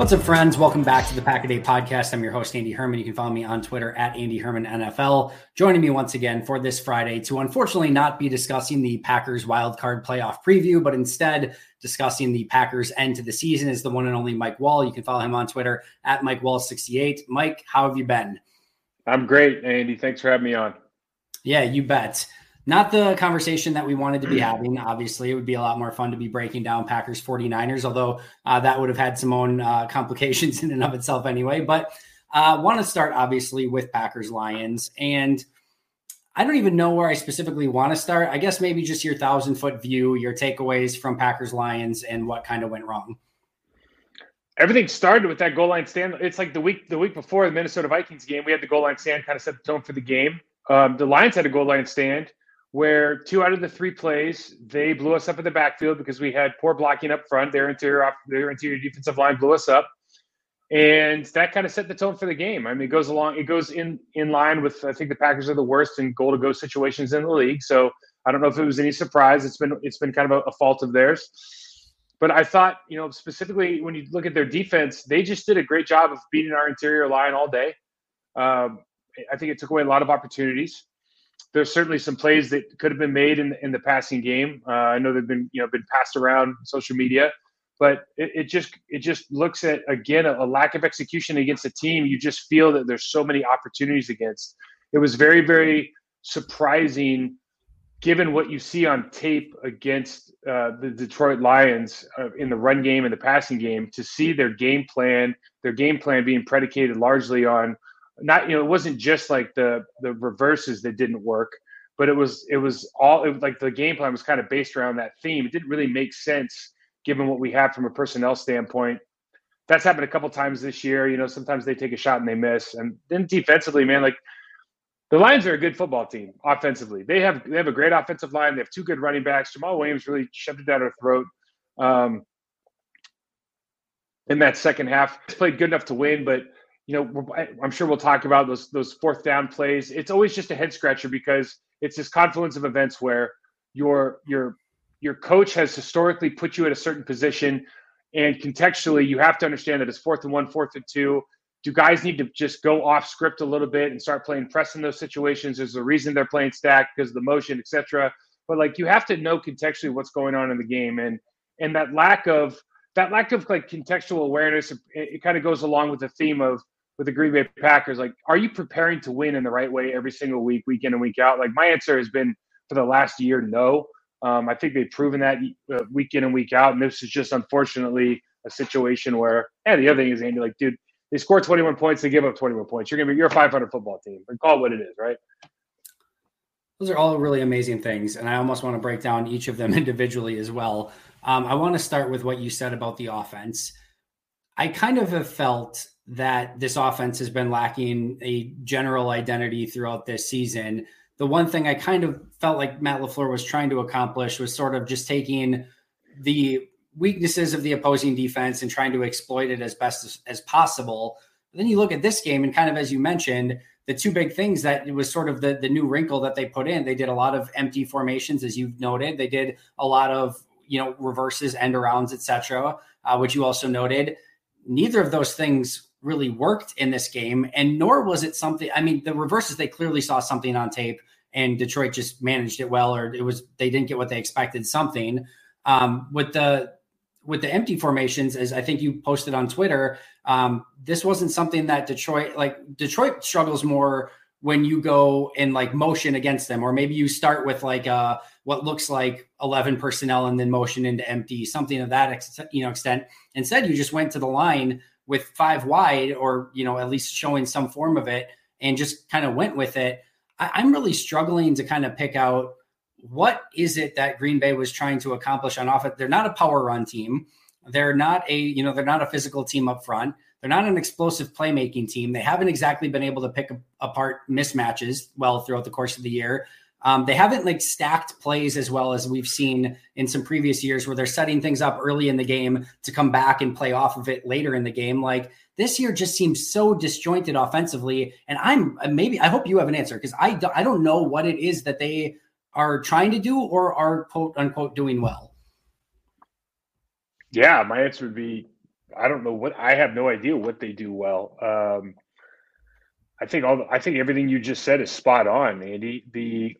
What's up, friends? Welcome back to the Pack a Day Podcast. I'm your host, Andy Herman. You can follow me on Twitter at Andy Herman NFL. Joining me once again for this Friday to unfortunately not be discussing the Packers wildcard playoff preview, but instead discussing the Packers end to the season is the one and only Mike Wahle. You can follow him on Twitter at Mike Wahle68. Mike, how have you been? I'm great, Andy. Thanks for having me on. Yeah, you bet. Not the conversation that we wanted to be having. Obviously, it would be a lot more fun to be breaking down Packers 49ers, although uh, that would have had some own uh, complications in and of itself anyway. But I uh, want to start, obviously, with Packers Lions. And I don't even know where I specifically want to start. I guess maybe just your thousand foot view, your takeaways from Packers Lions, and what kind of went wrong. Everything started with that goal line stand. It's like the week the week before the Minnesota Vikings game, we had the goal line stand kind of set the tone for the game. Um, the Lions had a goal line stand where two out of the three plays they blew us up in the backfield because we had poor blocking up front. Their interior their interior defensive line blew us up, and that kind of set the tone for the game. I mean, it goes along. It goes in in line with I think the Packers are the worst in goal to go situations in the league. So I don't know if it was any surprise. It's been it's been kind of a, a fault of theirs. But I thought, you know, specifically when you look at their defense, they just did a great job of beating our interior line all day. Um, I think it took away a lot of opportunities there's certainly some plays that could have been made in in the passing game. Uh, I know they've been you know been passed around social media, but it, it just it just looks at again a, a, lack of execution against a team. You just feel that there's so many opportunities against. It was very very surprising, given what you see on tape against uh, the Detroit Lions uh, in the run game and the passing game, to see their game plan, their game plan being predicated largely on not you know it wasn't just like the the reverses that didn't work but it was it was all it was like the game plan was kind of based around that theme it didn't really make sense given what we have from a personnel standpoint that's happened a couple times this year you know sometimes they take a shot and they miss and then defensively man like the Lions are a good football team offensively. They have they have a great offensive line. They have two good running backs. Jamaal Williams really shoved it down our throat um, in that second half. Played good enough to win, but you know, I'm sure we'll talk about those those fourth down plays. It's always just a head scratcher because it's this confluence of events where your your your coach has historically put you at a certain position. And contextually, you have to understand that it's fourth and one, fourth and two. Do guys need to just go off script a little bit and start playing press in those situations? There's a reason they're playing stack because of the motion, etc. But like you have to know contextually what's going on in the game, and and that lack of that lack of like contextual awareness, it, it kind of goes along with the theme of with the Green Bay Packers. Like, are you preparing to win in the right way every single week, week in and week out? Like, my answer has been for the last year, no. Um, I think they've proven that uh, week in and week out. And this is just unfortunately a situation where, and the other thing is, Andy, like, dude, they score 21 points, they give up 21 points. You're gonna be you're a 500 football team. And call it what it is, right? Those are all really amazing things, and I almost want to break down each of them individually as well. Um, I want to start with what you said about the offense. I kind of have felt that this offense has been lacking a general identity throughout this season. The one thing I kind of felt like Matt LaFleur was trying to accomplish was sort of just taking the weaknesses of the opposing defense and trying to exploit it as best as, as possible. But then you look at this game and kind of as you mentioned, the two big things that it was sort of the, the new wrinkle that they put in. They did a lot of empty formations, as you've noted. They did a lot of you know reverses, end arounds, etc., uh, which you also noted. Neither of those things really worked in this game, and nor was it something. I mean, the reverses they clearly saw something on tape, and Detroit just managed it well, or it was they didn't get what they expected. Something um, with the with the empty formations, as I think you posted on Twitter, um, this wasn't something that Detroit like Detroit struggles more when you go in like motion against them, or maybe you start with like uh what looks like 11 personnel and then motion into empty, something of that ex- you know extent. Instead, you just went to the line with five wide, or you know at least showing some form of it, and just kind of went with it. I- I'm really struggling to kind of pick out what is it that Green Bay was trying to accomplish on offense. They're not a power run team. They're not a you know they're not a physical team up front. They're not an explosive playmaking team. They haven't exactly been able to pick apart mismatches well throughout the course of the year. Um, they haven't like stacked plays as well as we've seen in some previous years where they're setting things up early in the game to come back and play off of it later in the game. Like this year just seems so disjointed offensively. And I'm uh, maybe I hope you have an answer because I, I don't know what it is that they are trying to do or are quote unquote doing well. Yeah, my answer would be I don't know what I have no idea what they do well. Um, I think all I think everything you just said is spot on, Andy. The,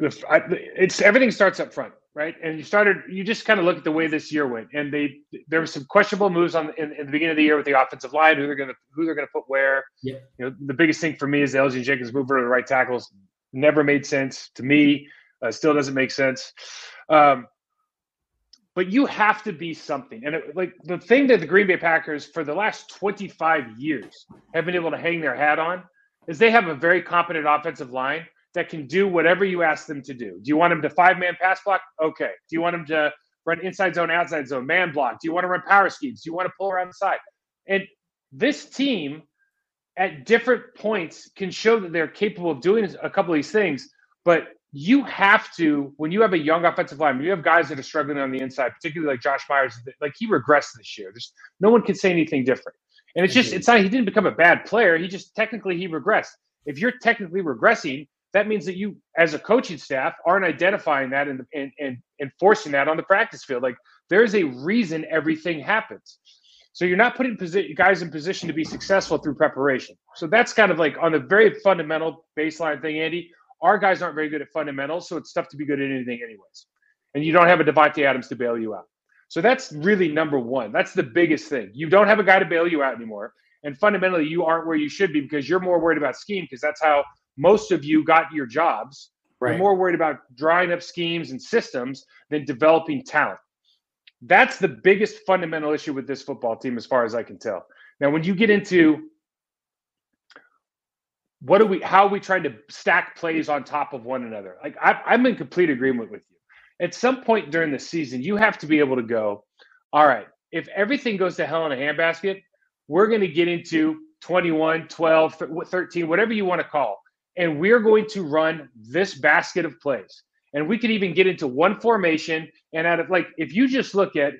the I, it's everything starts up front, right? And you started you just kind of look at the way this year went, and they there were some questionable moves on in, in the beginning of the year with the offensive line, who they're gonna who they're gonna put where. Yeah. You know, the biggest thing for me is the Elgton Jenkins move over to the right tackles never made sense to me. Uh, still doesn't make sense. Um, but you have to be something. And it, like the thing that the Green Bay Packers for the last 25 years have been able to hang their hat on is they have a very competent offensive line that can do whatever you ask them to do. Do you want them to five man pass block? Okay. Do you want them to run inside zone, outside zone, man block? Do you want to run power schemes? Do you want to pull around the side? And this team at different points can show that they're capable of doing a couple of these things, but you have to when you have a young offensive line, you have guys that are struggling on the inside, particularly like Josh Myers, like he regressed this year. There's no one can say anything different. And it's just it's not he didn't become a bad player. He just technically he regressed. If you're technically regressing, that means that you as a coaching staff aren't identifying that and and, and enforcing that on the practice field. Like there's a reason everything happens. So you're not putting posi- guys in position to be successful through preparation. So that's kind of like on the very fundamental baseline thing, Andy. Our guys aren't very good at fundamentals, so it's tough to be good at anything, anyways. And you don't have a Davante Adams to bail you out. So that's really number one. That's the biggest thing. You don't have a guy to bail you out anymore. And fundamentally, you aren't where you should be because you're more worried about scheme because that's how most of you got your jobs. Right. You're more worried about drawing up schemes and systems than developing talent. That's the biggest fundamental issue with this football team, as far as I can tell. Now, when you get into what do we, how are we trying to stack plays on top of one another, like I, I'm in complete agreement with you. At some point during the season, you have to be able to go, all right, if everything goes to hell in a handbasket, we're going to get into 21, 12, 13, whatever you want to call. And we're going to run this basket of plays and we could even get into one formation and out of like if you just look at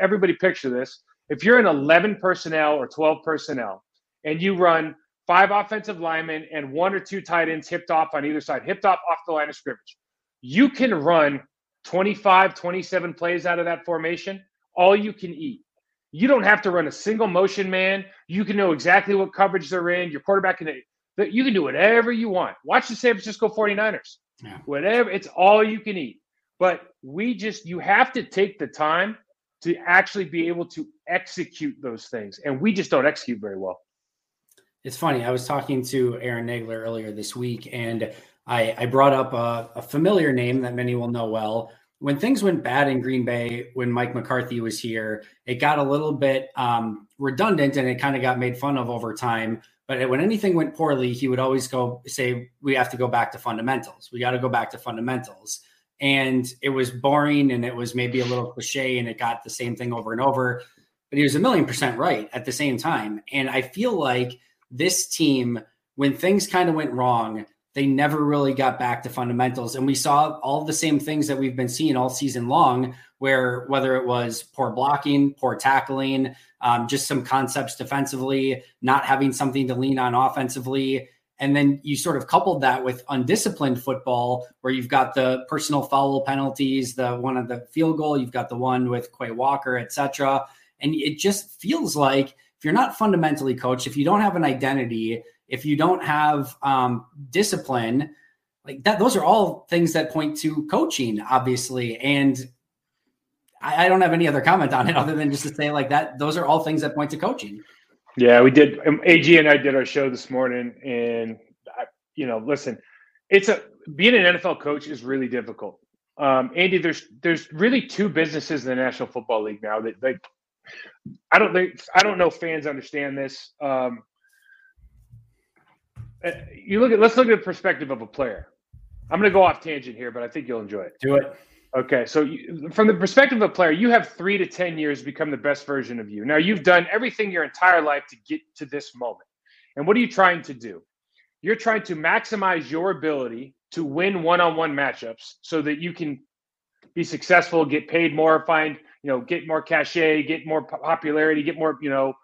everybody picture this if you're an 11 personnel or 12 personnel and you run five offensive linemen and one or two tight ends hipped off on either side hipped off off the line of scrimmage you can run 25, 27 plays out of that formation, all you can eat. You don't have to run a single motion man. You can know exactly what coverage they're in. Your quarterback can you can do whatever you want. Watch the San Francisco 49ers. Yeah. Whatever, it's all you can eat. But we just you have to take the time to actually be able to execute those things. And we just don't execute very well. It's funny. I was talking to Aaron Nagler earlier this week, and I, I brought up a, a, familiar name that many will know well. When things went bad in Green Bay, when Mike McCarthy was here, it got a little bit um, redundant and it kind of got made fun of over time. But when anything went poorly, he would always go say, We have to go back to fundamentals. We got to go back to fundamentals and it was boring and it was maybe a little cliche and it got the same thing over and over. But he was a million percent right at the same time. And I feel like this team, when things kind of went wrong, they never really got back to fundamentals. And we saw all the same things that we've been seeing all season long, where whether it was poor blocking, poor tackling, um, just some concepts defensively, not having something to lean on offensively, and then you sort of coupled that with undisciplined football, where you've got the personal foul penalties, the one of the field goal, you've got the one with Quay Walker, etc. And it just feels like if you're not fundamentally coached, if you don't have an identity, if you don't have um, discipline, like that, those are all things that point to coaching, obviously. And I, I don't have any other comment on it other than just to say like that. Those are all things that point to coaching. Yeah, we did. Um, Ag and I did our show this morning, and I, you know, listen, it's a being an NFL coach is really difficult. Um, Andy, there's there's really two businesses in the National Football League now that like I don't think I don't know fans understand this. Um, Uh, you look at let's look at the perspective of a player. I'm going to go off tangent here, but I think you'll enjoy it. Do it. Okay, so you, from the perspective of a player, you have three to 10 years to become the best version of you. Now, you've done everything your entire life to get to this moment. And what are you trying to do? You're trying to maximize your ability to win one on one matchups so that you can be successful, get paid more, find, you know, get more cachet, get more popularity, get more, you know,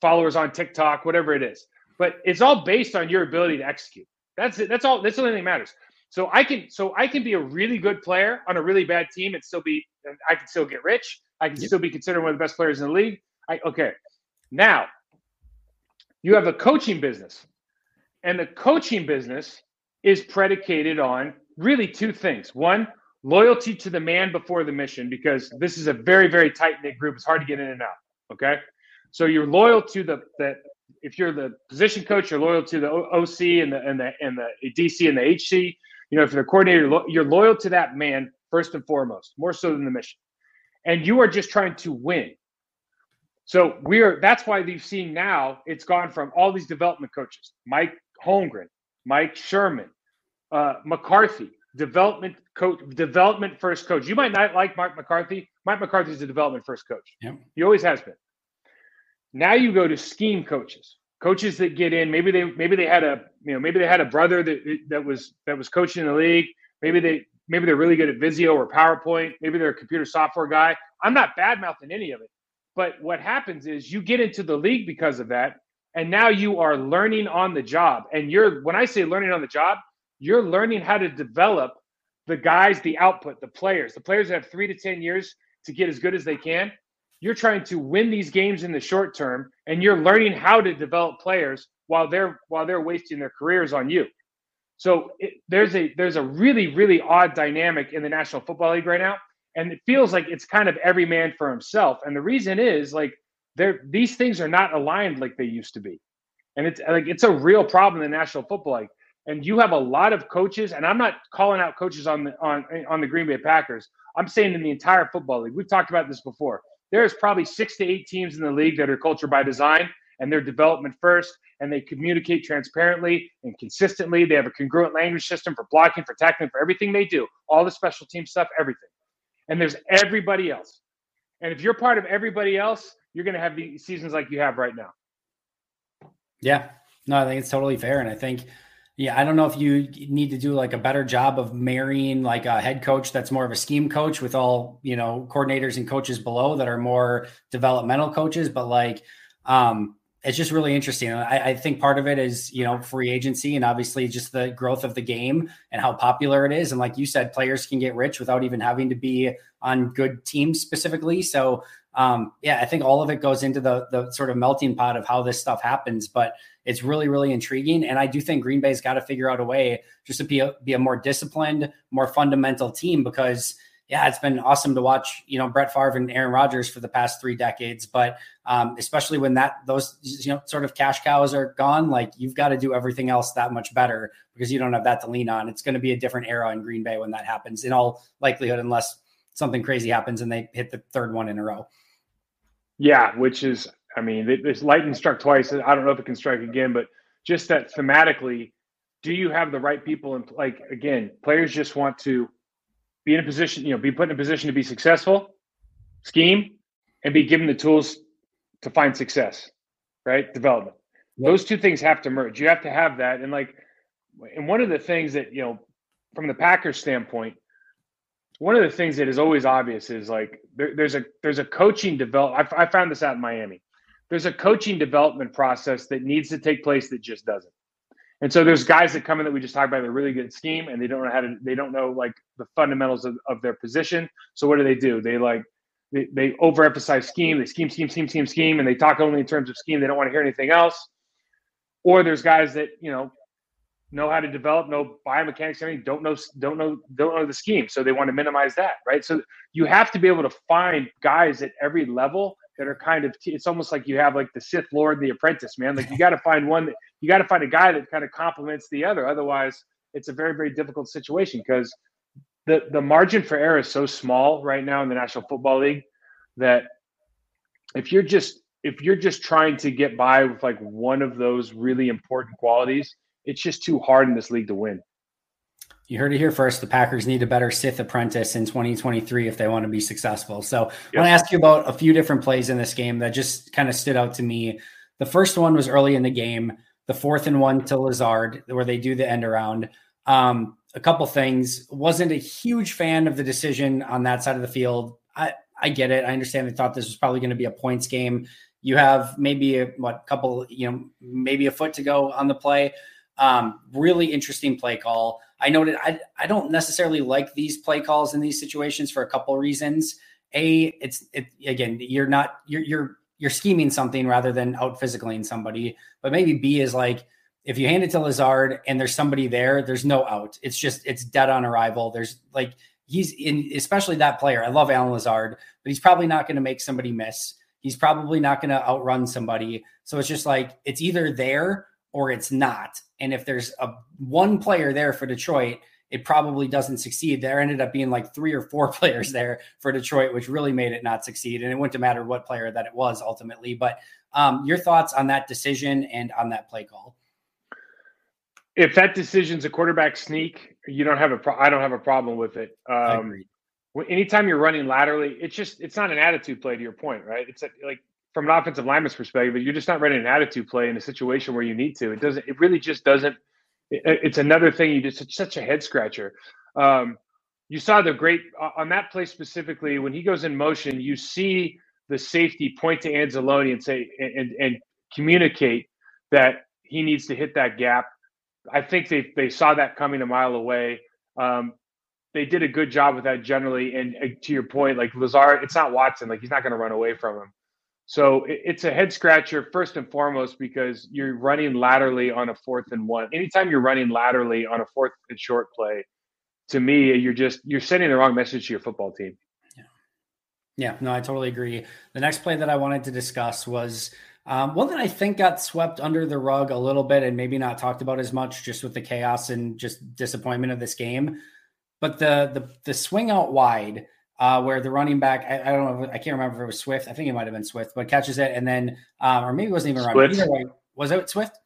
followers on TikTok, whatever it is. But it's all based on your ability to execute. That's it. That's all. That's the only thing that matters. So I can so I can be a really good player on a really bad team and still be I can still get rich. I can yep. still be considered one of the best players in the league. I okay. Now you have a coaching business. And the coaching business is predicated on really two things. One, loyalty to the man before the mission, because this is a very, very tight knit group. It's hard to get in and out. Okay. So you're loyal to the, the if you're the position coach, you're loyal to the OC and the and the and the DC and the HC. You know, if you're a coordinator, you're loyal to that man first and foremost, more so than the mission. And you are just trying to win. So we're that's why we've seen now it's gone from all these development coaches, Mike Holmgren, Mike Sherman, uh, McCarthy, development coach, development first coach. You might not like Mark McCarthy. Mike McCarthy is a development first coach. Yep. He always has been. Now you go to scheme coaches coaches that get in. Maybe they maybe they had a you know maybe they had a brother that that was that was coaching in the league. Maybe they maybe they're really good at visio or powerpoint. Maybe they're a computer software guy. I'm not bad mouthing any of it. But what happens is you get into the league because of that and now you are learning on the job. And you're when i say learning on the job you're learning how to develop the guys the output the players. The players that have three to ten years to get as good as they can you're trying to win these games in the short term and you're learning how to develop players while they're while they're wasting their careers on you. So it, there's a there's a really really odd dynamic in the national football league right now and it feels like it's kind of every man for himself. And the reason is like there these things are not aligned like they used to be. And it's like it's a real problem in the national football league. And you have a lot of coaches and i'm not calling out coaches on the on on the green bay packers. I'm saying in the entire football league we've talked about this before there's probably six to eight teams in the league that are culture by design and they're development first and they communicate transparently and consistently. They have a congruent language system for blocking, for tackling, for everything they do, all the special team stuff, everything. And there's everybody else. And if you're part of everybody else, you're going to have the seasons like you have right now. Yeah. No, I think it's totally fair. And I think yeah, I don't know if you need to do like a better job of marrying like a head coach that's more of a scheme coach with all, you know, coordinators and coaches below that are more developmental coaches, but like um it's just really interesting. I, I, think part of it is, you know, free agency and obviously just the growth of the game and how popular it is. And like you said, players can get rich without even having to be on good teams specifically. So, um, yeah, I think all of it goes into the the sort of melting pot of how this stuff happens. But it's really, really intriguing. And I do think Green Bay's got to figure out a way just to be a, be a more disciplined, more fundamental team because – yeah, it's been awesome to watch, you know, Brett Favre and Aaron Rodgers for the past three decades. But um, especially when that those you know sort of cash cows are gone, like you've got to do everything else that much better because you don't have that to lean on. It's going to be a different era in Green Bay when that happens, in all likelihood, unless something crazy happens and they hit the third one in a row. Yeah, which is, I mean, this lightning struck twice. I don't know if it can strike again, but just that thematically, do you have the right people? And like again, players just want to be in a position, you know, be put in a position to be successful, scheme, and be given the tools to find success, right? Development. Yep. Those two things have to merge. You have to have that. And like, and one of the things that, you know, from the Packers standpoint, one of the things that is always obvious is like there, there's a there's a coaching develop. I, I found this out in Miami. There's a coaching development process that needs to take place that just doesn't. And so there's guys that come in that we just talked about. They're really good scheme, and they don't know how to. They don't know like the fundamentals of, of their position. So what do they do? They like they, they overemphasize scheme. They scheme, scheme, scheme, scheme, scheme, and they talk only in terms of scheme. They don't want to hear anything else. Or there's guys that you know know how to develop, no biomechanics, everything. Don't know, don't know, don't know the scheme. So they want to minimize that, right? So you have to be able to find guys at every level that are kind of it's almost like you have like the Sith Lord and the apprentice, man. Like you got to find one that you got to find a guy that kind of complements the other. Otherwise, it's a very very difficult situation because the the margin for error is so small right now in the National Football League that if you're just if you're just trying to get by with like one of those really important qualities, it's just too hard in this league to win. You heard it here first. The Packers need a better Sith apprentice in 2023 if they want to be successful. So yes. I want to ask you about a few different plays in this game that just kind of stood out to me. The first one was early in the game, the fourth and one to Lazard, where they do the end around. Um, a couple things. Wasn't a huge fan of the decision on that side of the field. I, I get it. I understand they thought this was probably going to be a points game. You have maybe a what couple, you know, maybe a foot to go on the play. Um, really interesting play call. I noted I, I don't necessarily like these play calls in these situations for a couple reasons. A, it's it again, you're not you're you're you're scheming something rather than out physicaling somebody. But maybe B is like if you hand it to Lazard and there's somebody there, there's no out. It's just it's dead on arrival. There's like he's in especially that player. I love Allen Lazard, but he's probably not going to make somebody miss. He's probably not going to outrun somebody. So it's just like it's either there or it's not. And if there's a one player there for Detroit, it probably doesn't succeed. There ended up being like three or four players there for Detroit, which really made it not succeed. And it wouldn't matter what player that it was ultimately. But um, your thoughts on that decision and on that play call? If that decision's a quarterback sneak, you don't have a. Pro- I don't have a problem with it. Um, anytime you're running laterally, it's just it's not an attitude play. To your point, right? It's a, like from an offensive lineman's perspective, you're just not running an attitude play in a situation where you need to. It doesn't. It really just doesn't. It, it's another thing. You just it's such a head scratcher. Um, you saw the great on that play specifically when he goes in motion. You see the safety point to Anzalone and say and and communicate that he needs to hit that gap. I think they they saw that coming a mile away. Um, they did a good job with that generally. And uh, to your point, like Lazard, it's not Watson. Like he's not going to run away from him. So it's a head scratcher first and foremost because you're running laterally on a fourth and one. Anytime you're running laterally on a fourth and short play, to me, you're just you're sending the wrong message to your football team. Yeah, yeah, no, I totally agree. The next play that I wanted to discuss was um, one that I think got swept under the rug a little bit and maybe not talked about as much, just with the chaos and just disappointment of this game. But the the the swing out wide uh, where the running back, I, I, don't know, I can't remember if it was Swift. I think it might have been Swift, but catches it and then, um, or maybe it wasn't even running. Either way, was it Swift?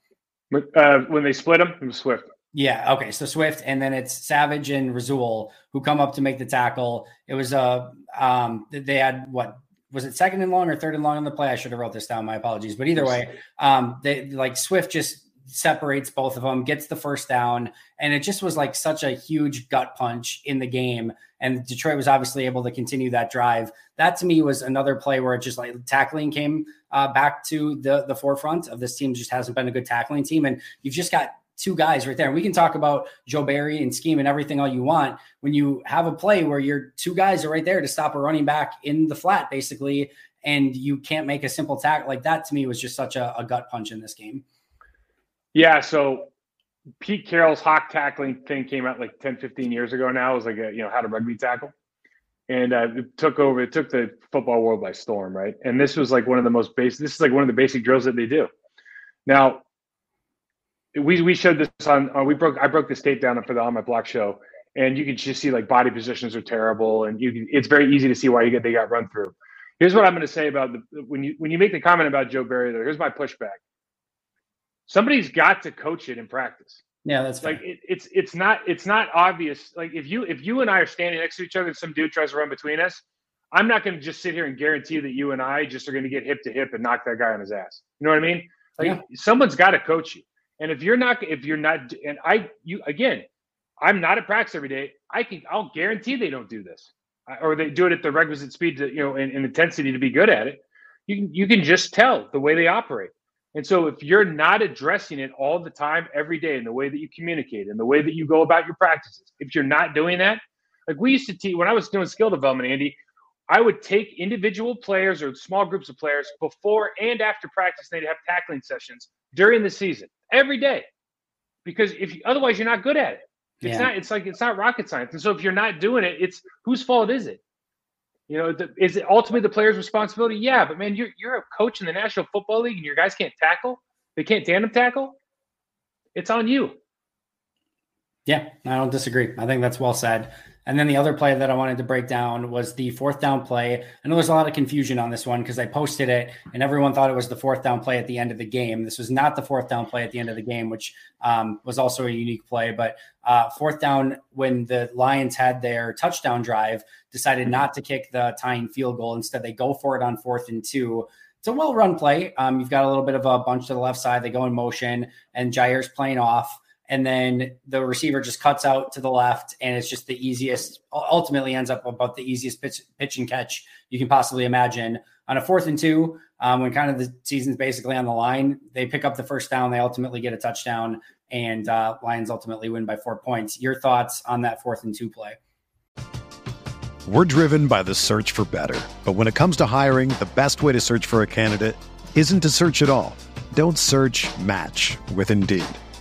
Uh, when they split him, it was Swift. Yeah. Okay. So Swift, and then it's Savage and Rasul who come up to make the tackle. It was a, uh, um, they had what was it second and long or third and long on the play? I should have wrote this down. My apologies. But either way, um, they like Swift just separates both of them, gets the first down, and it just was like such a huge gut punch in the game. And Detroit was obviously able to continue that drive. That to me was another play where it just like tackling came uh, back to the the forefront of this team. Just hasn't been a good tackling team, and you've just got two guys right there. And we can talk about Joe Barry and scheme and everything all you want. When you have a play where your two guys are right there to stop a running back in the flat, basically, and you can't make a simple tackle like that, to me was just such a, a gut punch in this game. Yeah. So Pete Carroll's hawk tackling thing came out like 10, 15 years ago now. It was like a, you know, how to rugby tackle. And uh, it took over, it took the football world by storm, right? And this was like one of the most basic, this is like one of the basic drills that they do. Now, we we showed this on uh, we broke I broke this tape down for the on my block show, and you can just see like body positions are terrible, and you it's very easy to see why you get they got run through. Here's what I'm going to say about the when you when you make the comment about Joe Barry. There, here's my pushback. Somebody's got to coach it in practice. Yeah, that's like it, it's it's not it's not obvious. Like if you if you and I are standing next to each other, and some dude tries to run between us, I'm not going to just sit here and guarantee that you and I just are going to get hip to hip and knock that guy on his ass. You know what I mean? Like yeah. someone's got to coach you. And if you're not, if you're not, and I, you again, I'm not at practice every day. I can, I'll guarantee they don't do this, or they do it at the requisite speed to, you know, and, and intensity to be good at it. You can, you can just tell the way they operate. And so if you're not addressing it all the time, every day, in the way that you communicate and the way that you go about your practices, if you're not doing that, like we used to teach when I was doing skill development, Andy, I would take individual players or small groups of players before and after practice. They'd have tackling sessions during the season every day because if you, otherwise you're not good at it. It's yeah. not. It's like it's not rocket science. And so if you're not doing it, it's whose fault is it? You know, the, is it ultimately the player's responsibility? Yeah, but man, you're you're a coach in the National Football League and your guys can't tackle. They can't tandem tackle. It's on you. Yeah, I don't disagree. I think that's well said. And then the other play that I wanted to break down was the fourth down play. I know there's a lot of confusion on this one because I posted it and everyone thought it was the fourth down play at the end of the game. This was not the fourth down play at the end of the game, which um, was also a unique play. But uh, fourth down, when the Lions had their touchdown drive, decided not to kick the tying field goal. Instead, they go for it on fourth and two. It's a well run play. Um, you've got a little bit of a bunch to the left side. They go in motion, and Jair's playing off and then the receiver just cuts out to the left, and it's just the easiest. Ultimately, ends up about the easiest pitch, pitch and catch you can possibly imagine on a fourth and two. Um, when kind of the season's basically on the line, they pick up the first down. They ultimately get a touchdown, and uh, Lions ultimately win by four points. Your thoughts on that fourth and two play? We're driven by the search for better, but when it comes to hiring, the best way to search for a candidate isn't to search at all. Don't search. Match with Indeed.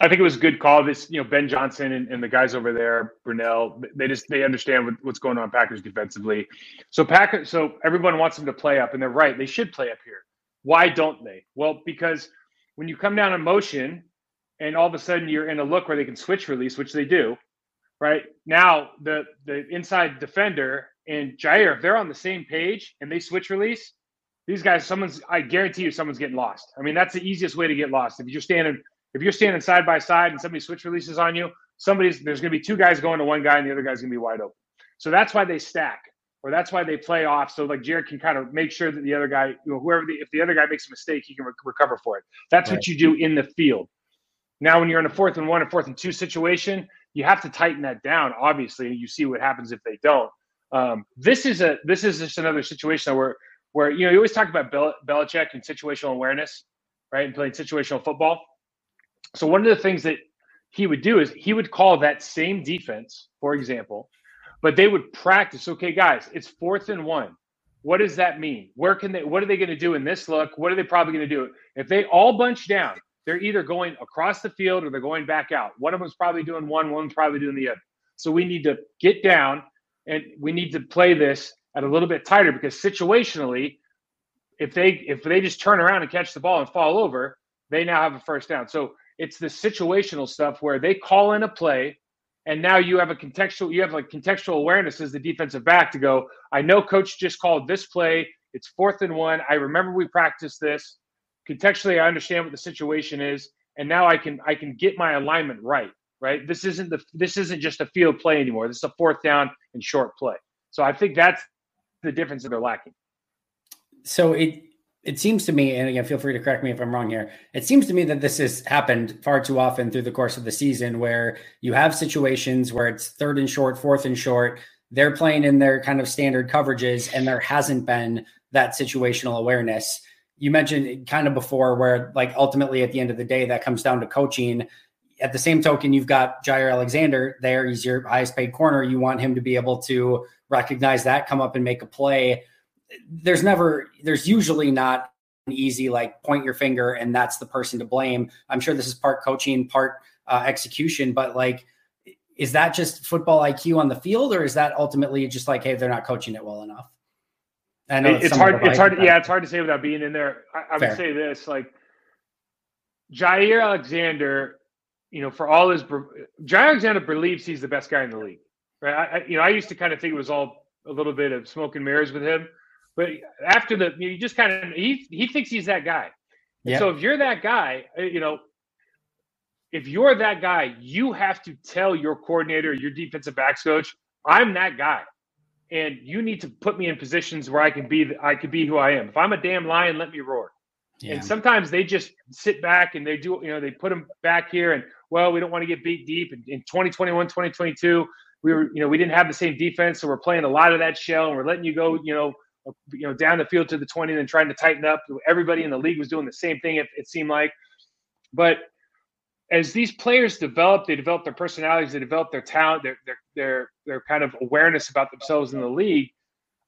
I think it was a good call. This, you know, Ben Johnson and, and the guys over there, Brunell, they just they understand what, what's going on Packers defensively. So Packers, so everyone wants them to play up, and they're right. They should play up here. Why don't they? Well, because when you come down in motion, and all of a sudden you're in a look where they can switch release, which they do, right now the the inside defender and Jair, if they're on the same page and they switch release, these guys, someone's I guarantee you someone's getting lost. I mean, that's the easiest way to get lost. If you're standing if you're standing side by side and somebody switch releases on you, somebody's there's going to be two guys going to one guy and the other guy's going to be wide open. So that's why they stack, or that's why they play off. So like Jared can kind of make sure that the other guy, you know, whoever the, if the other guy makes a mistake, he can re- recover for it. That's right. what you do in the field. Now, when you're in a fourth and one or fourth and two situation, you have to tighten that down. Obviously, you see what happens if they don't. Um, this is a this is just another situation where where you know you always talk about Bel- Belichick and situational awareness, right, and playing situational football. So one of the things that he would do is he would call that same defense, for example, but they would practice. Okay, guys, it's fourth and one. What does that mean? Where can they? What are they going to do in this look? What are they probably going to do if they all bunch down? They're either going across the field or they're going back out. One of them's probably doing one, one's probably doing the other. So we need to get down and we need to play this at a little bit tighter because situationally, if they if they just turn around and catch the ball and fall over, they now have a first down. So it's the situational stuff where they call in a play, and now you have a contextual you have like contextual awareness as the defensive back to go. I know coach just called this play. It's fourth and one. I remember we practiced this. Contextually, I understand what the situation is, and now I can I can get my alignment right. Right. This isn't the this isn't just a field play anymore. This is a fourth down and short play. So I think that's the difference that they're lacking. So it it seems to me, and again, feel free to correct me if I'm wrong here. It seems to me that this has happened far too often through the course of the season where you have situations where it's third and short, fourth and short. They're playing in their kind of standard coverages, and there hasn't been that situational awareness. You mentioned kind of before where, like, ultimately at the end of the day, that comes down to coaching. At the same token, you've got Jaire Alexander there. He's your highest paid corner. You want him to be able to recognize that, come up and make a play there's never there's usually not an easy like point your finger and that's the person to blame. I'm sure this is part coaching part uh, execution but like is that just football iq on the field or is that ultimately just like hey they're not coaching it well enough? I know it's hard it's hard yeah it's hard to say without being in there. I, I would say this like Jaire Alexander you know for all his Jaire Alexander believes he's the best guy in the league right? I, I you know i used to kind of think it was all a little bit of smoke and mirrors with him but after the, you just kind of he he thinks he's that guy. Yeah. So if you're that guy, uh, you know, if you're that guy, you have to tell your coordinator, your defensive backs coach, I'm that guy, and you need to put me in positions where I can be I can be who I am. If I'm a damn lion, let me roar. Yeah. And sometimes they just sit back and they do, you know, they put them back here and well, we don't want to get beat deep. And in 2021, 2022, we were, you know, we didn't have the same defense, so we're playing a lot of that shell and we're letting you go, you know, you know, down the field to the 20 and then trying to tighten up. Everybody in the league was doing the same thing, it, it seemed like. But as these players develop, they develop their personalities, they develop their talent, their, their, their, their kind of awareness about themselves in the league.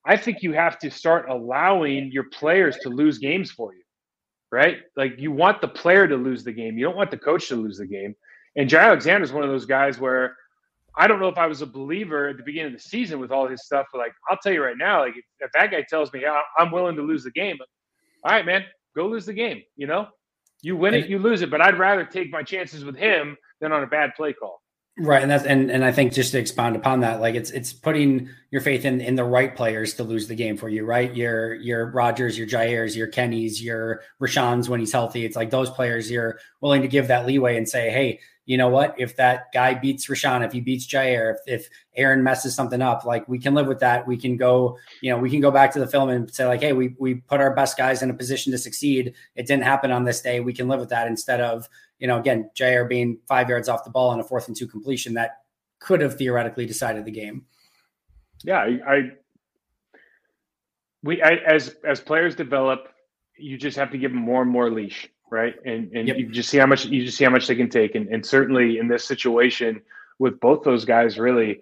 I think you have to start allowing your players to lose games for you, right? Like you want the player to lose the game. You don't want the coach to lose the game. And Jaire Alexander is one of those guys where I don't know if I was a believer at the beginning of the season with all his stuff, but like I'll tell you right now, like if, if that guy tells me I'm willing to lose the game, all right, man, go lose the game. You know, you win it, you lose it, but I'd rather take my chances with him than on a bad play call. Right, and that's and and I think just to expound upon that, like it's it's putting your faith in in the right players to lose the game for you, right? Your your Rodgers, your Jairs, your Kennys, your Rashan's when he's healthy. It's like those players you're willing to give that leeway and say, hey, you know what? If that guy beats Rashan, if he beats Jair, if, if Aaron messes something up, like we can live with that. We can go, you know, we can go back to the film and say like, hey, we we put our best guys in a position to succeed. It didn't happen on this day. We can live with that instead of, you know, again, Jair being five yards off the ball on a fourth and two completion that could have theoretically decided the game. Yeah, I, I we I, as as players develop, you just have to give them more and more leash right? And and yep. you just see how much you just see how much they can take, and and certainly in this situation with both those guys, really,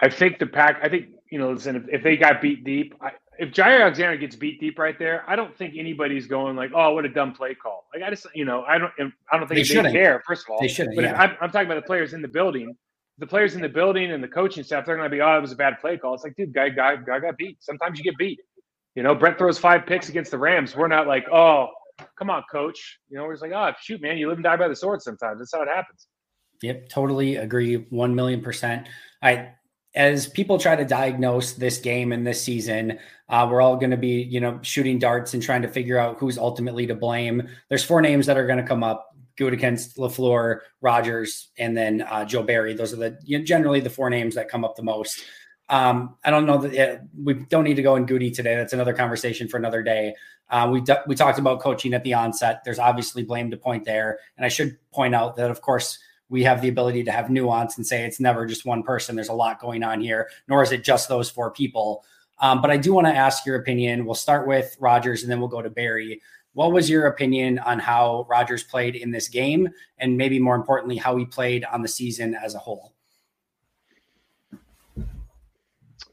I think the pack. I think you know, listen, if, if they got beat deep, I, if Jaire Alexander gets beat deep right there, I don't think anybody's going like, "Oh, what a dumb play call." Like I just, you know, I don't, I don't think they, they care. First of all, they shouldn't. But yeah. I'm, I'm talking about the players in the building. The players in the building and the coaching staff, they're going to be, "Oh, it was a bad play call." It's like, dude, guy, guy, guy got beat. Sometimes you get beat. You know, Brett throws five picks against the Rams. We're not like, oh, come on, coach. You know, we're just like, oh, shoot, man, you live and die by the sword sometimes. That's how it happens. Yep, totally agree. One million percent. I as people try to diagnose this game and this season, uh, we're all going to be, you know, shooting darts and trying to figure out who's ultimately to blame. There's four names that are going to come up: Gutekunst, Lafleur, Rodgers, and then uh, Joe Barry. Those are the you know, generally the four names that come up the most. Um, I don't know that we don't need to go in Gutey today. That's another conversation for another day. Uh, we we talked about coaching at the onset. There's obviously blame to point there, and I should point out that of course we have the ability to have nuance and say it's never just one person. There's a lot going on here, nor is it just those four people. Um, but I do want to ask your opinion. We'll start with Rodgers, and then we'll go to Barry. What was your opinion on how Rodgers played in this game, and maybe more importantly, how he played on the season as a whole?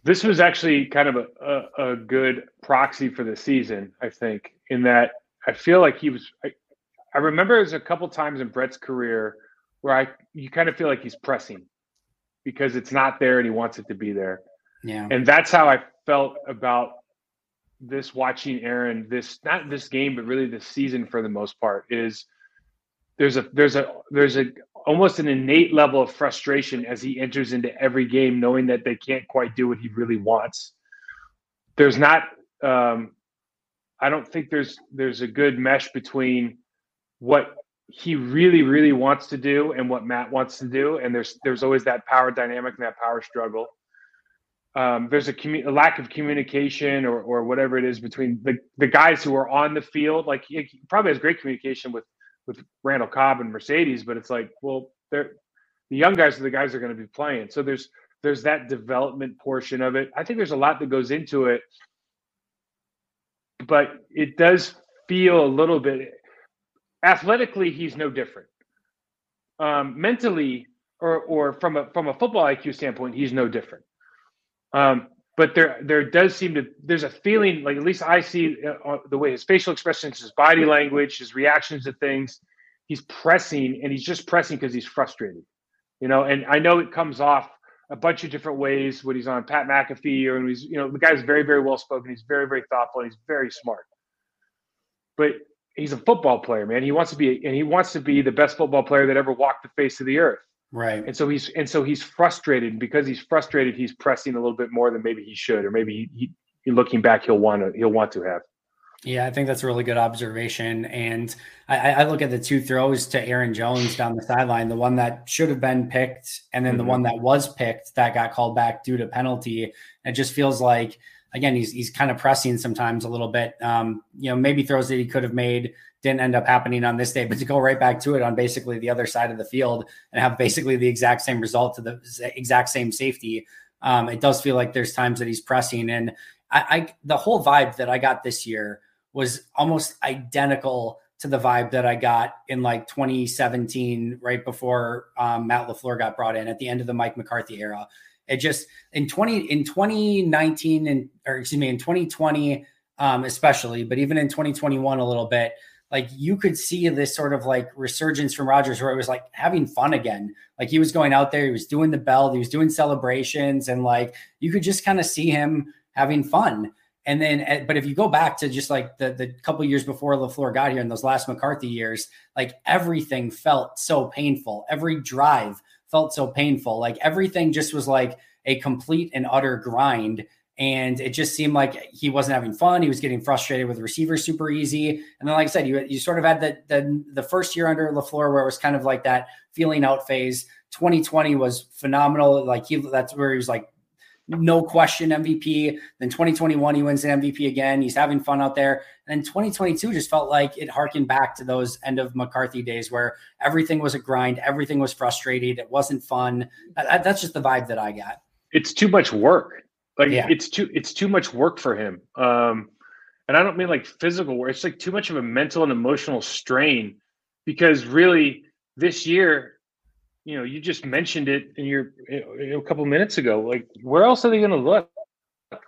This was actually kind of a, a, a good proxy for the season, I think, in that I feel like he was. I, I remember there's a couple times in Brett's career where I you kind of feel like he's pressing because it's not there and he wants it to be there. Yeah. And that's how I felt about this watching Aaron this not this game but really this season for the most part is there's a there's a there's a almost an innate level of frustration as he enters into every game knowing that they can't quite do what he really wants. There's not um I don't think there's there's a good mesh between what he really, really wants to do and what Matt wants to do. And there's there's always that power dynamic and that power struggle. Um, there's a, commu- a, lack of communication or, or whatever it is between the, the guys who are on the field. Like he, probably has great communication with with Randall Cobb and Marcedes, but it's like, well, they're the young guys are the guys that are going to be playing. So there's there's that development portion of it. I think there's a lot that goes into it, but it does feel a little bit athletically, he's no different. Um, mentally, or or from a from a football IQ standpoint, he's no different. Um, but there there does seem to there's a feeling like at least I see uh, the way his facial expressions, his body language, his reactions to things. He's pressing, and he's just pressing because he's frustrated. You know, and I know it comes off a bunch of different ways when he's on Pat McAfee or when he's you know the guy's very very well spoken. He's very very thoughtful. He's very smart. But he's a football player, man. He wants to be, and he wants to be the best football player that ever walked the face of the earth. Right. And so he's, and so he's frustrated because he's frustrated. He's pressing a little bit more than maybe he should, or maybe he, he looking back, he'll want to, he'll want to have. Yeah, I think that's a really good observation. And I, I, look at the two throws to Aaron Jones down the sideline, the one that should have been picked, and then mm-hmm. the one that was picked that got called back due to penalty. It just feels like again, he's he's kind of pressing sometimes a little bit. Um, you know, maybe throws that he could have made didn't end up happening on this day, but to go right back to it on basically the other side of the field and have basically the exact same result to the exact same safety. Um, it does feel like there's times that he's pressing, and I, I the whole vibe that I got this year was almost identical to the vibe that I got in like 2017, right before um, Matt LaFleur got brought in at the end of the Mike McCarthy era. It just in 20 in 2019 and or excuse me in 2020 um, especially, but even in 2021 a little bit, like you could see this sort of like resurgence from Rodgers where it was like having fun again. Like he was going out there, he was doing the bell, he was doing celebrations, and like you could just kind of see him having fun. And then, eh, but if you go back to just like the the couple years before LaFleur got here in those last McCarthy years, like everything felt so painful. Every drive felt so painful. Like everything just was like a complete and utter grind. And it just seemed like he wasn't having fun. He was getting frustrated with receivers super easy. And then, like I said, you, you sort of had the, the, the first year under LaFleur where it was kind of like that feeling out phase. 2020 was phenomenal. Like he, that's where he was like no question MVP. Then 2021, he wins an MVP again. He's having fun out there. And then 2022 just felt like it harkened back to those end of McCarthy days where everything was a grind, everything was frustrated, it wasn't fun. That, that's just the vibe that I got. It's too much work. Like yeah. it's too it's too much work for him. Um, and I don't mean like physical work. It's like too much of a mental and emotional strain because really this year you know, you just mentioned it in your a couple minutes ago. Like, where else are they going to look?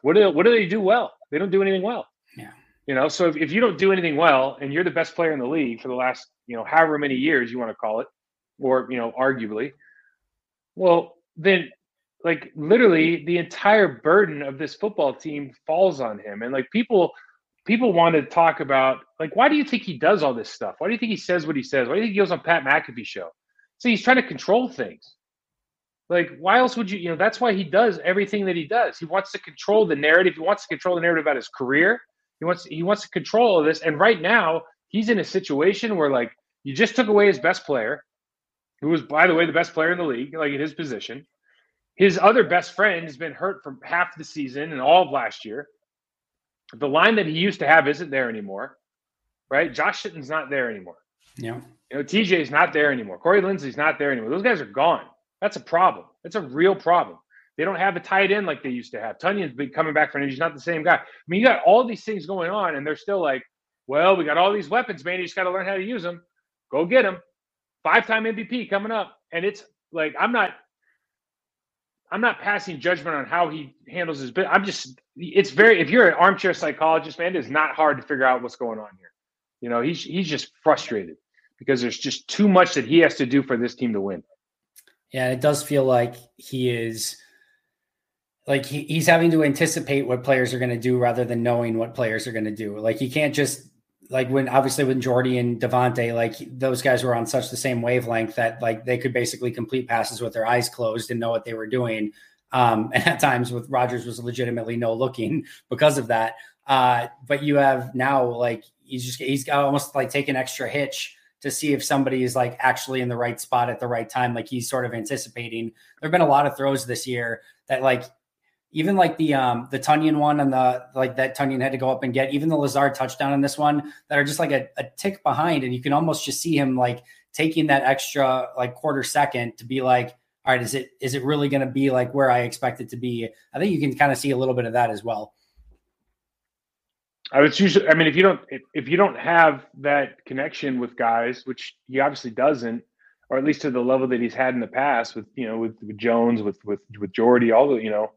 What do what do they do well? They don't do anything well. Yeah. You know, so if, if you don't do anything well, and you're the best player in the league for the last you know however many years you want to call it, or you know, arguably, well, then like literally the entire burden of this football team falls on him, and like people people want to talk about like why do you think he does all this stuff? Why do you think he says what he says? Why do you think he goes on Pat McAfee show? So he's trying to control things. Like, why else would you, you know, that's why he does everything that he does. He wants to control the narrative. He wants to control the narrative about his career. He wants he wants to control all this. And right now, he's in a situation where like you just took away his best player, who was, by the way, the best player in the league, like in his position. His other best friend has been hurt for half the season and all of last year. The line that he used to have isn't there anymore, right? Josh Sitton's not there anymore. Yeah. You know, TJ's not there anymore. Corey Linsley's not there anymore. Those guys are gone. That's a problem. That's a real problem. They don't have a tight end like they used to have. Tonyan's been coming back for an injury. He's not the same guy. I mean, you got all these things going on, and they're still like, well, we got all these weapons, man. You just got to learn how to use them. Go get them. Five time MVP coming up. And it's like, I'm not. I'm not passing judgment on how he handles his bit. I'm just, it's very, if you're an armchair psychologist, man, it is not hard to figure out what's going on here. You know, he's, he's just frustrated because there's just too much that he has to do for this team to win. Yeah, it does feel like he is like he, he's having to anticipate what players are going to do rather than knowing what players are going to do. Like he can't just like when obviously when Jordy and Davante, like those guys were on such the same wavelength that like they could basically complete passes with their eyes closed and know what they were doing. Um, and at times with Rodgers was legitimately no looking because of that. Uh, but you have now like he's just he's got almost like take an extra hitch to see if somebody is like actually in the right spot at the right time. Like he's sort of anticipating. There have been a lot of throws this year that like even like the um the Tonyan one and the like that Tonyan had to go up and get, even the Lazard touchdown in this one that are just like a, a tick behind, and you can almost just see him like taking that extra like quarter second to be like, all right, is it is it really going to be like where I expect it to be? I think you can kind of see a little bit of that as well. I would usually, I mean, if you don't, if, if you don't have that connection with guys, which he obviously doesn't, or at least to the level that he's had in the past with, you know, with, with Jones, with, with, with Jordy, all the, you know,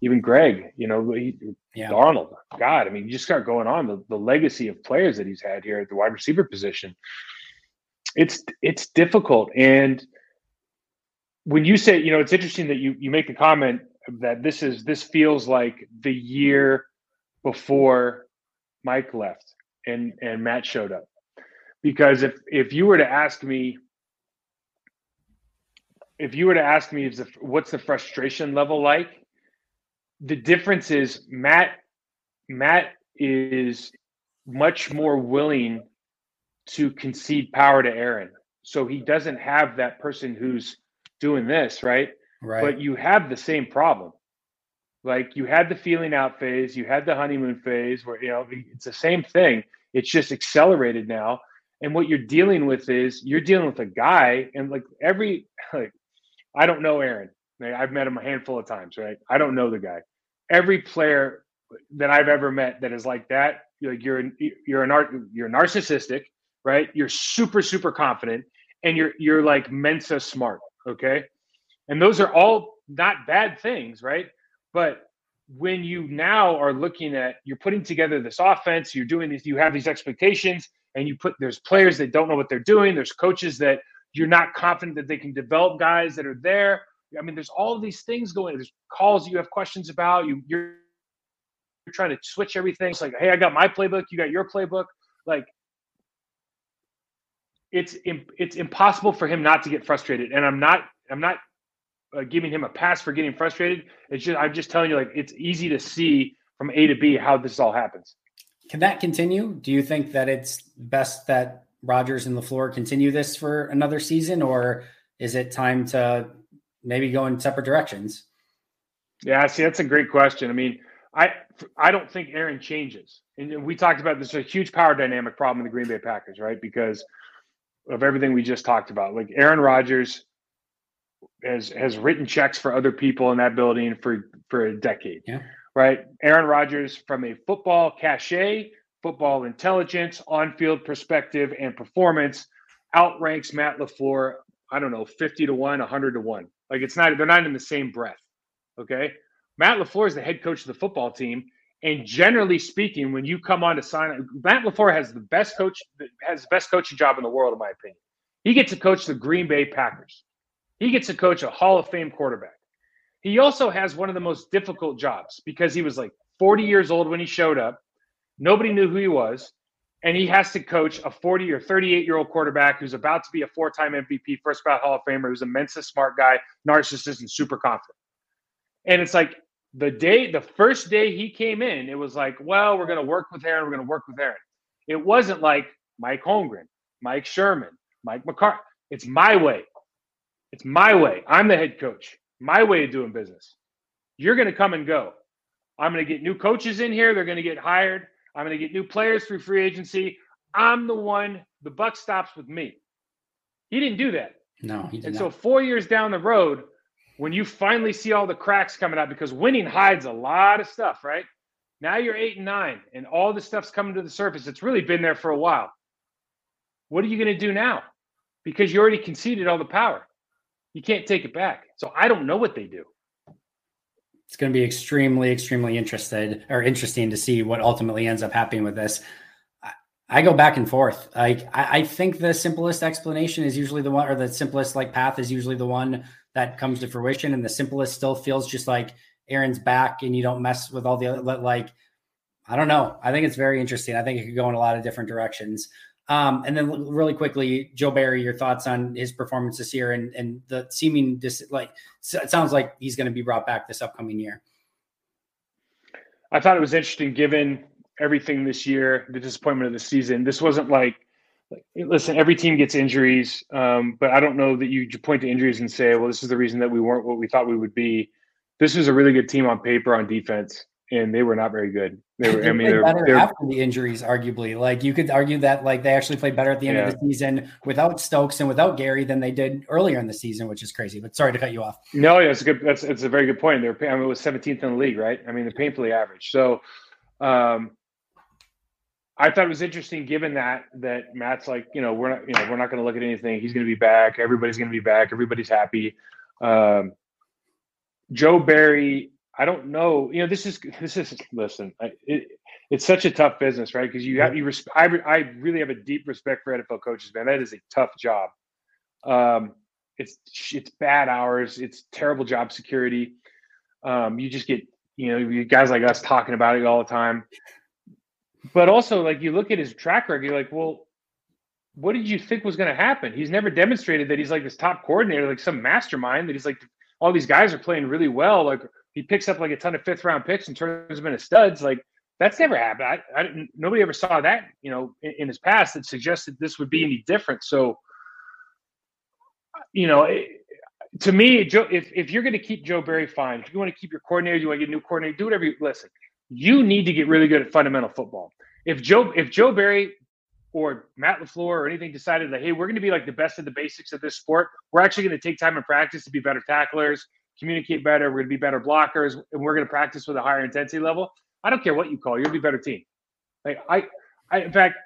even Greg, you know, he, yeah. Arnold, God, I mean, you just start going on the, the legacy of players that he's had here at the wide receiver position. It's, it's difficult. And when you say, you know, it's interesting that you, you make the comment that this is, this feels like the year before Mike left and and Matt showed up. Because if if you were to ask me if you were to ask me is the, what's the frustration level like, the difference is Matt Matt is much more willing to concede power to Aaron. So he doesn't have that person who's doing this, right? Right. But you have the same problem. Like you had the feeling out phase, you had the honeymoon phase where, you know, it's the same thing. It's just accelerated now. And what you're dealing with is you're dealing with a guy and like every, like, I don't know Aaron. I've met him a handful of times, right? I don't know the guy. Every player that I've ever met that is like that, like you're you're an art you're narcissistic, right? You're super super confident, and you're you're like Mensa smart, okay? And those are all not bad things, right? But when you now are looking at you're putting together this offense, you're doing these, you have these expectations, and you put there's players that don't know what they're doing, there's coaches that you're not confident that they can develop guys that are there. I mean, there's all these things going. There's calls you have questions about. You you're, you're trying to switch everything. It's like, hey, I got my playbook, you got your playbook. Like, it's it's impossible for him not to get frustrated. And I'm not I'm not uh, giving him a pass for getting frustrated. It's just I'm just telling you, like it's easy to see from A to B how this all happens. Can that continue? Do you think that it's best that Rodgers and LaFleur continue this for another season, or is it time to maybe go in separate directions? Yeah, see, that's a great question. I mean, I I don't think Aaron changes, and we talked about this a huge power dynamic problem in the Green Bay Packers, right? Because of everything we just talked about. Like Aaron Rodgers has has written checks for other people in that building for for a decade. Yeah. Right. Aaron Rodgers, from a football cachet, football intelligence, on-field perspective, and performance, outranks Matt LaFleur. I don't know, fifty to 1, one, hundred to one. Like it's not. They're not in the same breath. Okay. Matt LaFleur is the head coach of the football team. And generally speaking, when you come on to sign, Matt LaFleur has the best coach, has the best coaching job in the world, in my opinion. He gets to coach the Green Bay Packers. He gets to coach a Hall of Fame quarterback. He also has one of the most difficult jobs because he was like 40 years old when he showed up. Nobody knew who he was. And he has to coach a 40 or 38 year old quarterback who's about to be a four time MVP, first ballot Hall of Famer, who's Mensa smart guy, narcissist, and super confident. And it's like the day, the first day he came in, it was like, well, we're going to work with Aaron. We're going to work with Aaron. It wasn't like Mike Holmgren, Mike Sherman, Mike McCarthy. It's my way. It's my way. I'm the head coach. My way of doing business. You're going to come and go. I'm going to get new coaches in here. They're going to get hired. I'm going to get new players through free agency. I'm the one. The buck stops with me. He didn't do that. No, he did and not. so four years down the road, when you finally see all the cracks coming out, because winning hides a lot of stuff, right? Now you're eight and nine, and all the stuff's coming to the surface. It's really been there for a while. What are you going to do now? Because you already conceded all the power. You can't take it back. So I don't know what they do. It's going to be extremely, extremely interested or interesting to see what ultimately ends up happening with this. I, go back and forth. Like I, I think the simplest explanation is usually the one, or the simplest like path is usually the one that comes to fruition, and the simplest still feels just like Aaron's back, and you don't mess with all the other like. I don't know. I think it's very interesting. I think it could go in a lot of different directions. Um, and then really quickly, Joe Barry, your thoughts on his performance this year and, and the seeming dis- like it sounds like he's going to be brought back this upcoming year. I thought it was interesting given everything this year, the disappointment of the season. This wasn't like, like listen, every team gets injuries, um, but I don't know that you point to injuries and say, well, this is the reason that we weren't what we thought we would be. This was a really good team on paper on defense and they were not very good. They were. They I mean, they're, better they're, after the injuries, arguably. Like you could argue that like they actually played better at the end Yeah. of the season without Stokes and without Gary than they did earlier in the season, which is crazy. But sorry to cut you off. no, yeah, it's a good. That's it's a very good point. They're. I mean, it was 17th in the league, right? I mean, they're painfully average. So, um, I thought it was interesting, given that that Matt's like, you know, we're not, you know, we're not going to look at anything. He's going to be back. Everybody's going to be back. Everybody's happy. Um, Joe Barry, I don't know. You know, this is this is listen. I, it, it's such a tough business, right? Because you have you. Res- I I really have a deep respect for NFL coaches, man. That is a tough job. Um, it's it's bad hours. It's terrible job security. Um, you just get you know you guys like us talking about it all the time. But also, like you look at his track record, you're like, well, what did you think was going to happen? He's never demonstrated that he's like this top coordinator, like some mastermind. That he's like all these guys are playing really well. Like he picks up like a ton of fifth round picks and turns them into studs. Like that's never happened. I, I didn't. Nobody ever saw that. You know, in, in his past that suggested this would be any different. So, you know, it, to me, Joe, if if you're going to keep Joe Barry fine, if you want to keep your coordinator, you want to get a new coordinator, do whatever. You, listen, you need to get really good at fundamental football. If Joe if Joe Barry or Matt LaFleur or anything decided that hey, we're going to be like the best of the basics of this sport, we're actually going to take time in practice to be better tacklers, communicate better, we're going to be better blockers, and we're going to practice with a higher intensity level. I don't care what you call, you'll be a better team. Like I, I in fact,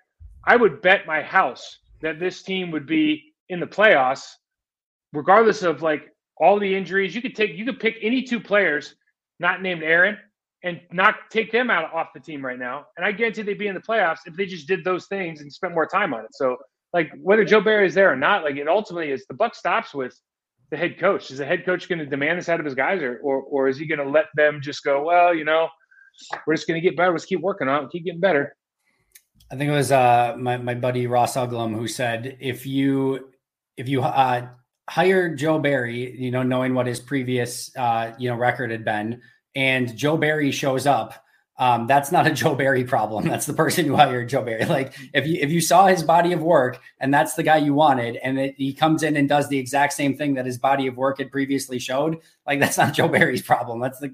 I would bet my house that this team would be in the playoffs, regardless of like all the injuries. You could take, you could pick any two players not named Aaron and not take them out off the team right now. And I guarantee they'd be in the playoffs if they just did those things and spent more time on it. So like whether Joe Barry is there or not, like it ultimately is the buck stops with the head coach. Is the head coach going to demand this out of his guys or, or, or is he going to let them just go, well, you know, we're just going to get better. Let's keep working on it. Keep getting better. I think it was uh, my my buddy Ross Uglem who said if you if you uh, hire Joe Barry, you know, knowing what his previous uh, you know record had been, and Joe Barry shows up, um, that's not a Joe Barry problem. That's the person who hired Joe Barry. Like if you if you saw his body of work and that's the guy you wanted, and it, he comes in and does the exact same thing that his body of work had previously showed, like that's not Joe Barry's problem. That's the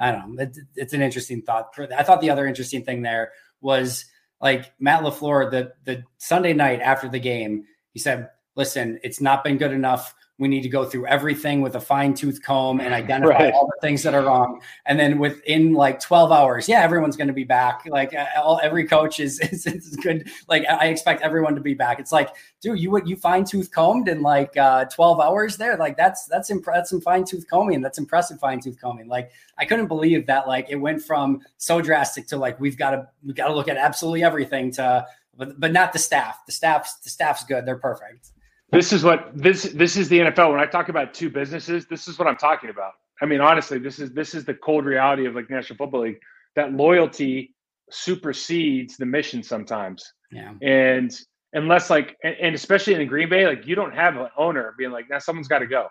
I don't know. It's, it's an interesting thought. I thought the other interesting thing there was like Matt LaFleur the the Sunday night after the game. He said, "Listen, it's not been good enough. We need to go through everything with a fine tooth comb and identify Right. all the things that are wrong. And then within like 12 hours, yeah, everyone's going to be back. Like all, every coach is, is, is good. Like I expect everyone to be back. It's like, dude, you would you fine tooth combed in like uh, 12 hours there. Like that's that's imp- that's some fine tooth combing. That's impressive fine tooth combing. Like I couldn't believe that. Like it went from so drastic to like we've got to we've got to look at absolutely everything to, but but not the staff. The staff's the staff's good. They're perfect. This is what this this is the NFL. When I talk about two businesses, this is what I'm talking about. I mean, honestly, this is this is the cold reality of like National Football League. That loyalty supersedes the mission sometimes. Yeah. And unless like, and, and especially in Green Bay, like you don't have an owner being like, now someone's got to go.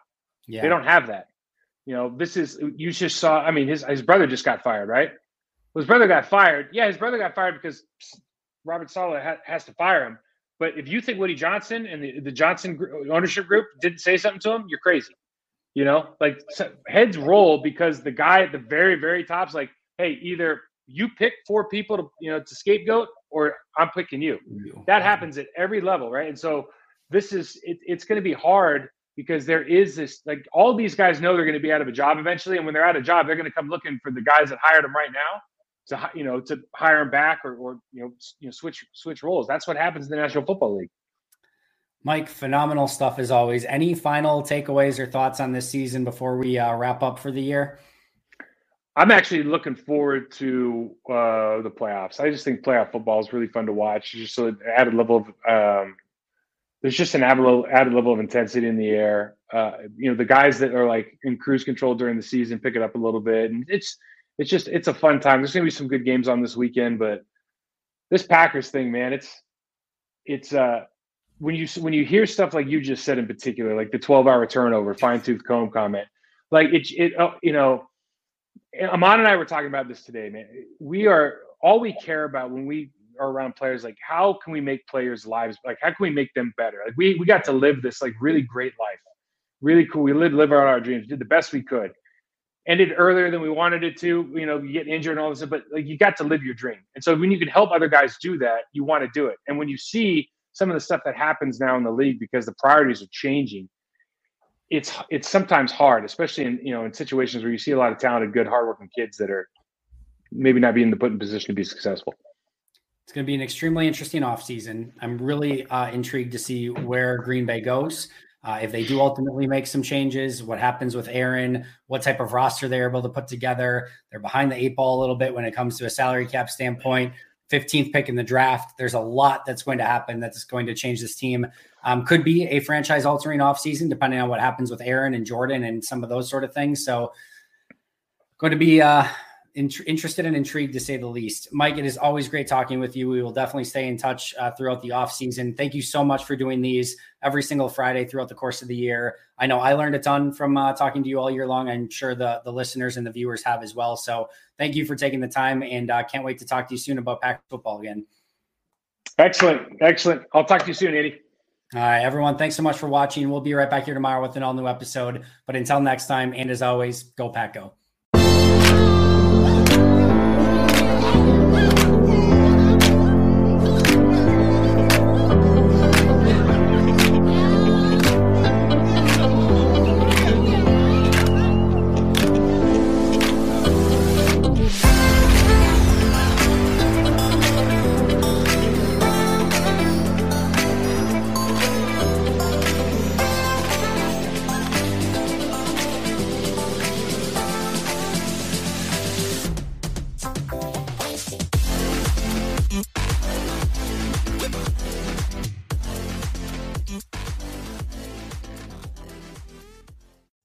Yeah. They don't have that. You know, this is you just saw. I mean, his his brother just got fired, right? Well, his brother got fired. Yeah, his brother got fired because Robert Saleh ha- has to fire him. But if you think Woody Johnson and the, the Johnson ownership group didn't say something to him, you're crazy. You know, like so heads roll because the guy at the very, very top's like, hey, either you pick four people to, you know, to scapegoat or I'm picking you. That happens at every level, right? And so this is, it, it's going to be hard because there is this, like, all these guys know they're going to be out of a job eventually. And when they're out of a job, they're going to come looking for the guys that hired them right now to you know to hire him back or, or you know you know switch switch roles. That's what happens in the National Football League. Mike, phenomenal stuff as always. Any final takeaways or thoughts on this season before we uh, wrap up for the year? I'm actually looking forward to uh, the playoffs. I just think playoff football is really fun to watch. It's just an added level of um, there's just an added level, of intensity in the air. Uh, you know, the guys that are like in cruise control during the season pick it up a little bit, and it's it's just it's a fun time. There's gonna be some good games on this weekend, but this Packers thing, man, it's it's uh when you when you hear stuff like you just said in particular, like the 12 hour turnover, fine tooth comb comment, like it it uh, you know, Amon and I were talking about this today, man. We are all we care about when we are around players like how can we make players lives like how can we make them better? Like we we got to live this like really great life. Really cool. We lived live out our dreams. Did the best we could ended earlier than we wanted it to. You know, you get injured and all this, but like you got to live your dream. And so when you can help other guys do that, you want to do it. And when you see some of the stuff that happens now in the league because the priorities are changing, it's it's sometimes hard, especially in you know in situations where you see a lot of talented, good, hardworking kids that are maybe not being put in position to be successful. It's going to be an extremely interesting offseason. I'm really uh, intrigued to see where Green Bay goes. Uh, if they do ultimately make some changes, what happens with Aaron, what type of roster they're able to put together. They're behind the eight ball a little bit when it comes to a salary cap standpoint. 15th pick in the draft. There's a lot that's going to happen that's going to change this team. Um, could be a franchise altering offseason, depending on what happens with Aaron and Jordan and some of those sort of things. So, going to be uh, interested and intrigued to say the least. Mike, it is always great talking with you. We will definitely stay in touch uh, throughout the off season. Thank you so much for doing these every single Friday throughout the course of the year. I know I learned a ton from uh, talking to you all year long. I'm sure the the listeners and the viewers have as well. So thank you for taking the time, and uh, can't wait to talk to you soon about Pack football again. Excellent, excellent. I'll talk to you soon, Eddie. All right, everyone. Thanks so much for watching. We'll be right back here tomorrow with an all new episode. But until next time, and as always, go Pack Go.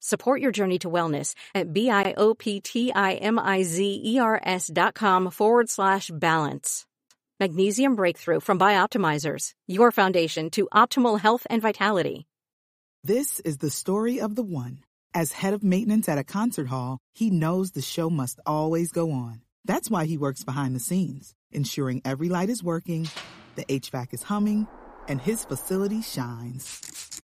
Support your journey to wellness at B-I-O-P-T-I-M-I-Z-E-R-S dot com forward slash balance. Magnesium Breakthrough from Bioptimizers, your foundation to optimal health and vitality. This is the story of the one. As head of maintenance at a concert hall, he knows the show must always go on. That's why he works behind the scenes, ensuring every light is working, the HVAC is humming, and his facility shines.